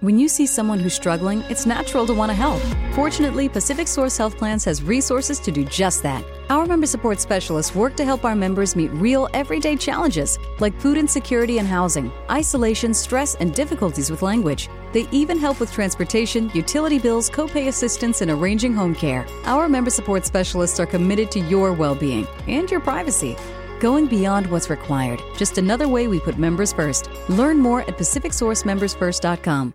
When you see someone who's struggling, it's natural to want to help. Fortunately, PacificSource Health Plans has resources to do just that. Our member support specialists work to help our members meet real, everyday challenges like food insecurity and housing, isolation, stress, and difficulties with language. They even help with transportation, utility bills, copay assistance, and arranging home care. Our member support specialists are committed to your well being and your privacy. Going beyond what's required, just another way we put members first. Learn more at PacificSourceMembersFirst.com.